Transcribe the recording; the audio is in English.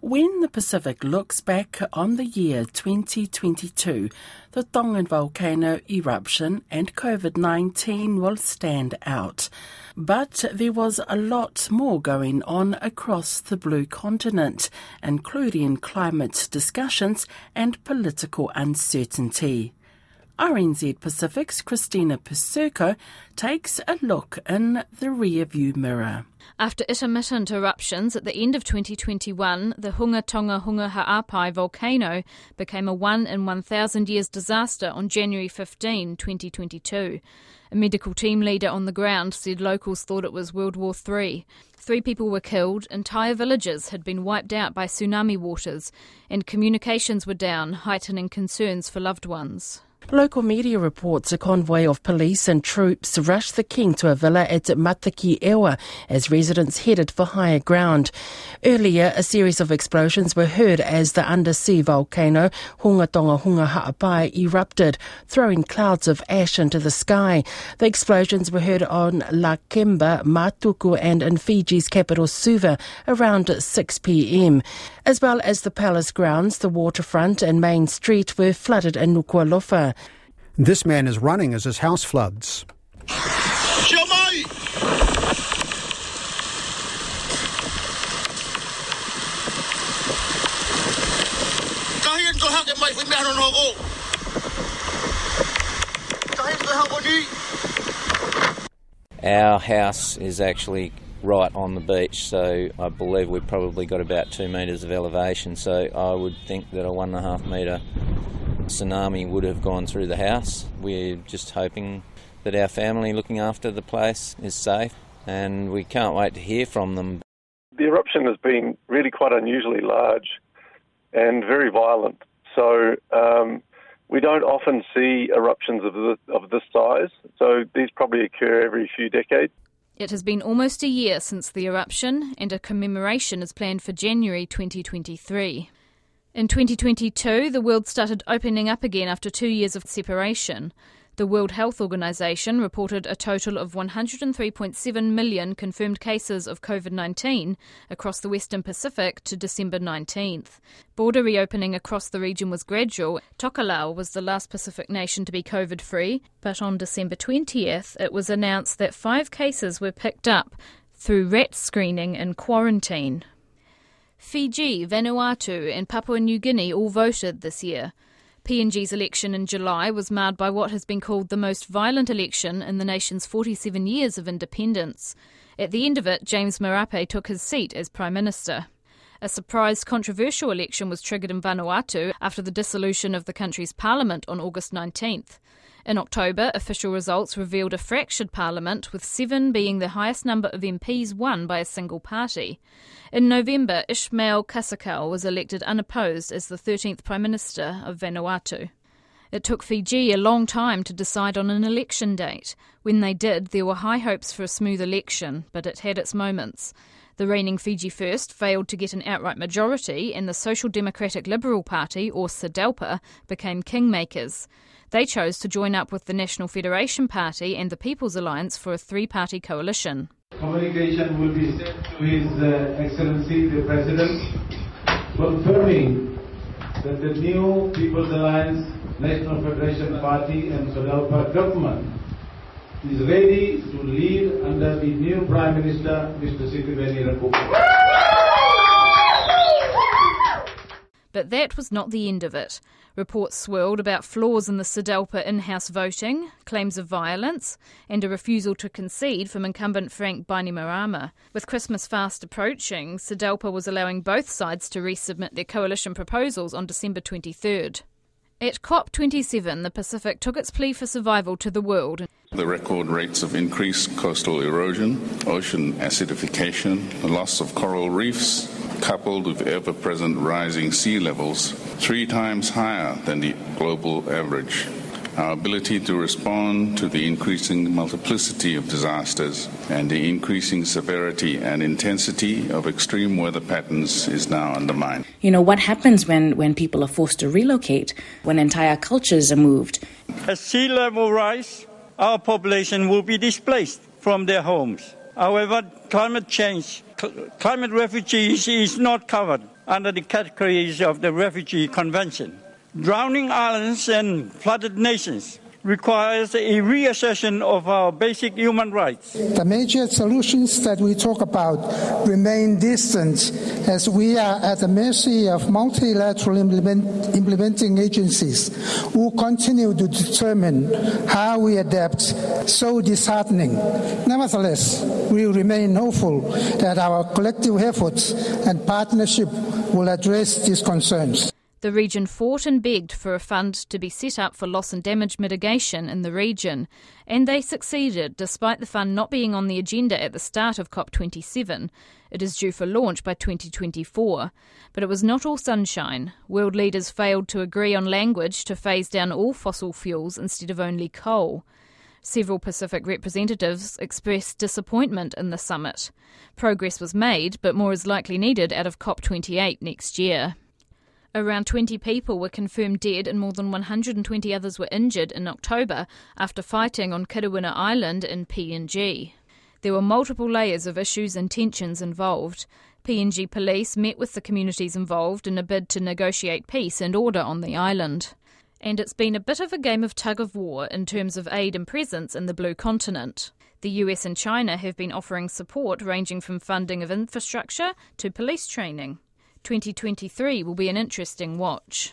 When the Pacific looks back on the year 2022, the Tongan volcano eruption and COVID 19 will stand out. But there was a lot more going on across the blue continent, including climate discussions and political uncertainty. RNZ Pacific's Christina Persico takes a look in the rearview mirror. After intermittent eruptions at the end of 2021, the Hunga Tonga Hunga Ha'apai volcano became a 1 in 1,000 years disaster on January 15, 2022. A medical team leader on the ground said locals thought it was World War III. Three people were killed, entire villages had been wiped out by tsunami waters, and communications were down, heightening concerns for loved ones. Local media reports a convoy of police and troops rushed the king to a villa at Mataki'eua as residents headed for higher ground. Earlier, a series of explosions were heard as the undersea volcano Hunga Tonga Hunga Ha'apai erupted, throwing clouds of ash into the sky. The explosions were heard on Lakemba, Matuku and in Fiji's capital Suva around 6 p.m. As well as the palace grounds, the waterfront and main street were flooded in Nuku'alofa. This man is running as his house floods. Our house is actually right on the beach, so I believe we've probably got about two metres of elevation. So I would think that a one and a half metre tsunami would have gone through the house. We're just hoping that our family looking after the place is safe, and we can't wait to hear from them. The eruption has been really quite unusually large and very violent. So um, we don't often see eruptions of, the, of this size. So these probably occur every few decades. It has been almost a year since the eruption, and a commemoration is planned for January 2023. In 2022, the world started opening up again after two years of separation. The World Health Organization reported a total of 103.7 million confirmed cases of COVID 19 across the Western Pacific to December 19th. Border reopening across the region was gradual. Tokelau was the last Pacific nation to be COVID free, but on December 20th, it was announced that five cases were picked up through RAT screening in quarantine. Fiji, Vanuatu, and Papua New Guinea all voted this year. PNG's election in July was marred by what has been called the most violent election in the nation's 47 years of independence. At the end of it, James Marape took his seat as Prime Minister. A surprise controversial election was triggered in Vanuatu after the dissolution of the country's parliament on August 19th. In October, official results revealed a fractured parliament, with seven being the highest number of MPs won by a single party. In November, Ishmael Kalsakau was elected unopposed as the 13th Prime Minister of Vanuatu. It took Fiji a long time to decide on an election date. When they did, there were high hopes for a smooth election, but it had its moments. The reigning Fiji First failed to get an outright majority, and the Social Democratic Liberal Party, or SODELPA, became kingmakers. They chose to join up with the National Federation Party and the People's Alliance for a three party coalition. Communication will be sent to His uh, Excellency the President confirming that the new People's Alliance, National Federation Party and SODELPA government is ready to lead under the new Prime Minister, Mr. Sitiveni Rabuka. But that was not the end of it. Reports swirled about flaws in the SODELPA in house voting, claims of violence, and a refusal to concede from incumbent Frank Bainimarama. With Christmas fast approaching, SODELPA was allowing both sides to resubmit their coalition proposals on December 23rd. At COP27, the Pacific took its plea for survival to the world. The record rates of increased coastal erosion, ocean acidification, the loss of coral reefs, coupled with ever present rising sea levels, three times higher than the global average. Our ability to respond to the increasing multiplicity of disasters and the increasing severity and intensity of extreme weather patterns is now undermined. You know, what happens when, when people are forced to relocate, when entire cultures are moved? As sea level rise, our population will be displaced from their homes. However, climate change, cl- climate refugees is not covered under the categories of the Refugee Convention. Drowning islands and flooded nations requires a reassessment of our basic human rights. The major solutions that we talk about remain distant as we are at the mercy of multilateral implement, implementing agencies who continue to determine how we adapt. So disheartening. Nevertheless, we remain hopeful that our collective efforts and partnership will address these concerns. The region fought and begged for a fund to be set up for loss and damage mitigation in the region, and they succeeded despite the fund not being on the agenda at the start of COP27. It is due for launch by 2024. But it was not all sunshine. World leaders failed to agree on language to phase down all fossil fuels instead of only coal. Several Pacific representatives expressed disappointment in the summit. Progress was made, but more is likely needed out of COP28 next year. Around 20 people were confirmed dead and more than 120 others were injured in October after fighting on Kiriwina Island in PNG. There were multiple layers of issues and tensions involved. PNG police met with the communities involved in a bid to negotiate peace and order on the island. And it's been a bit of a game of tug of war in terms of aid and presence in the Blue Continent. The US and China have been offering support ranging from funding of infrastructure to police training. 2023 will be an interesting watch.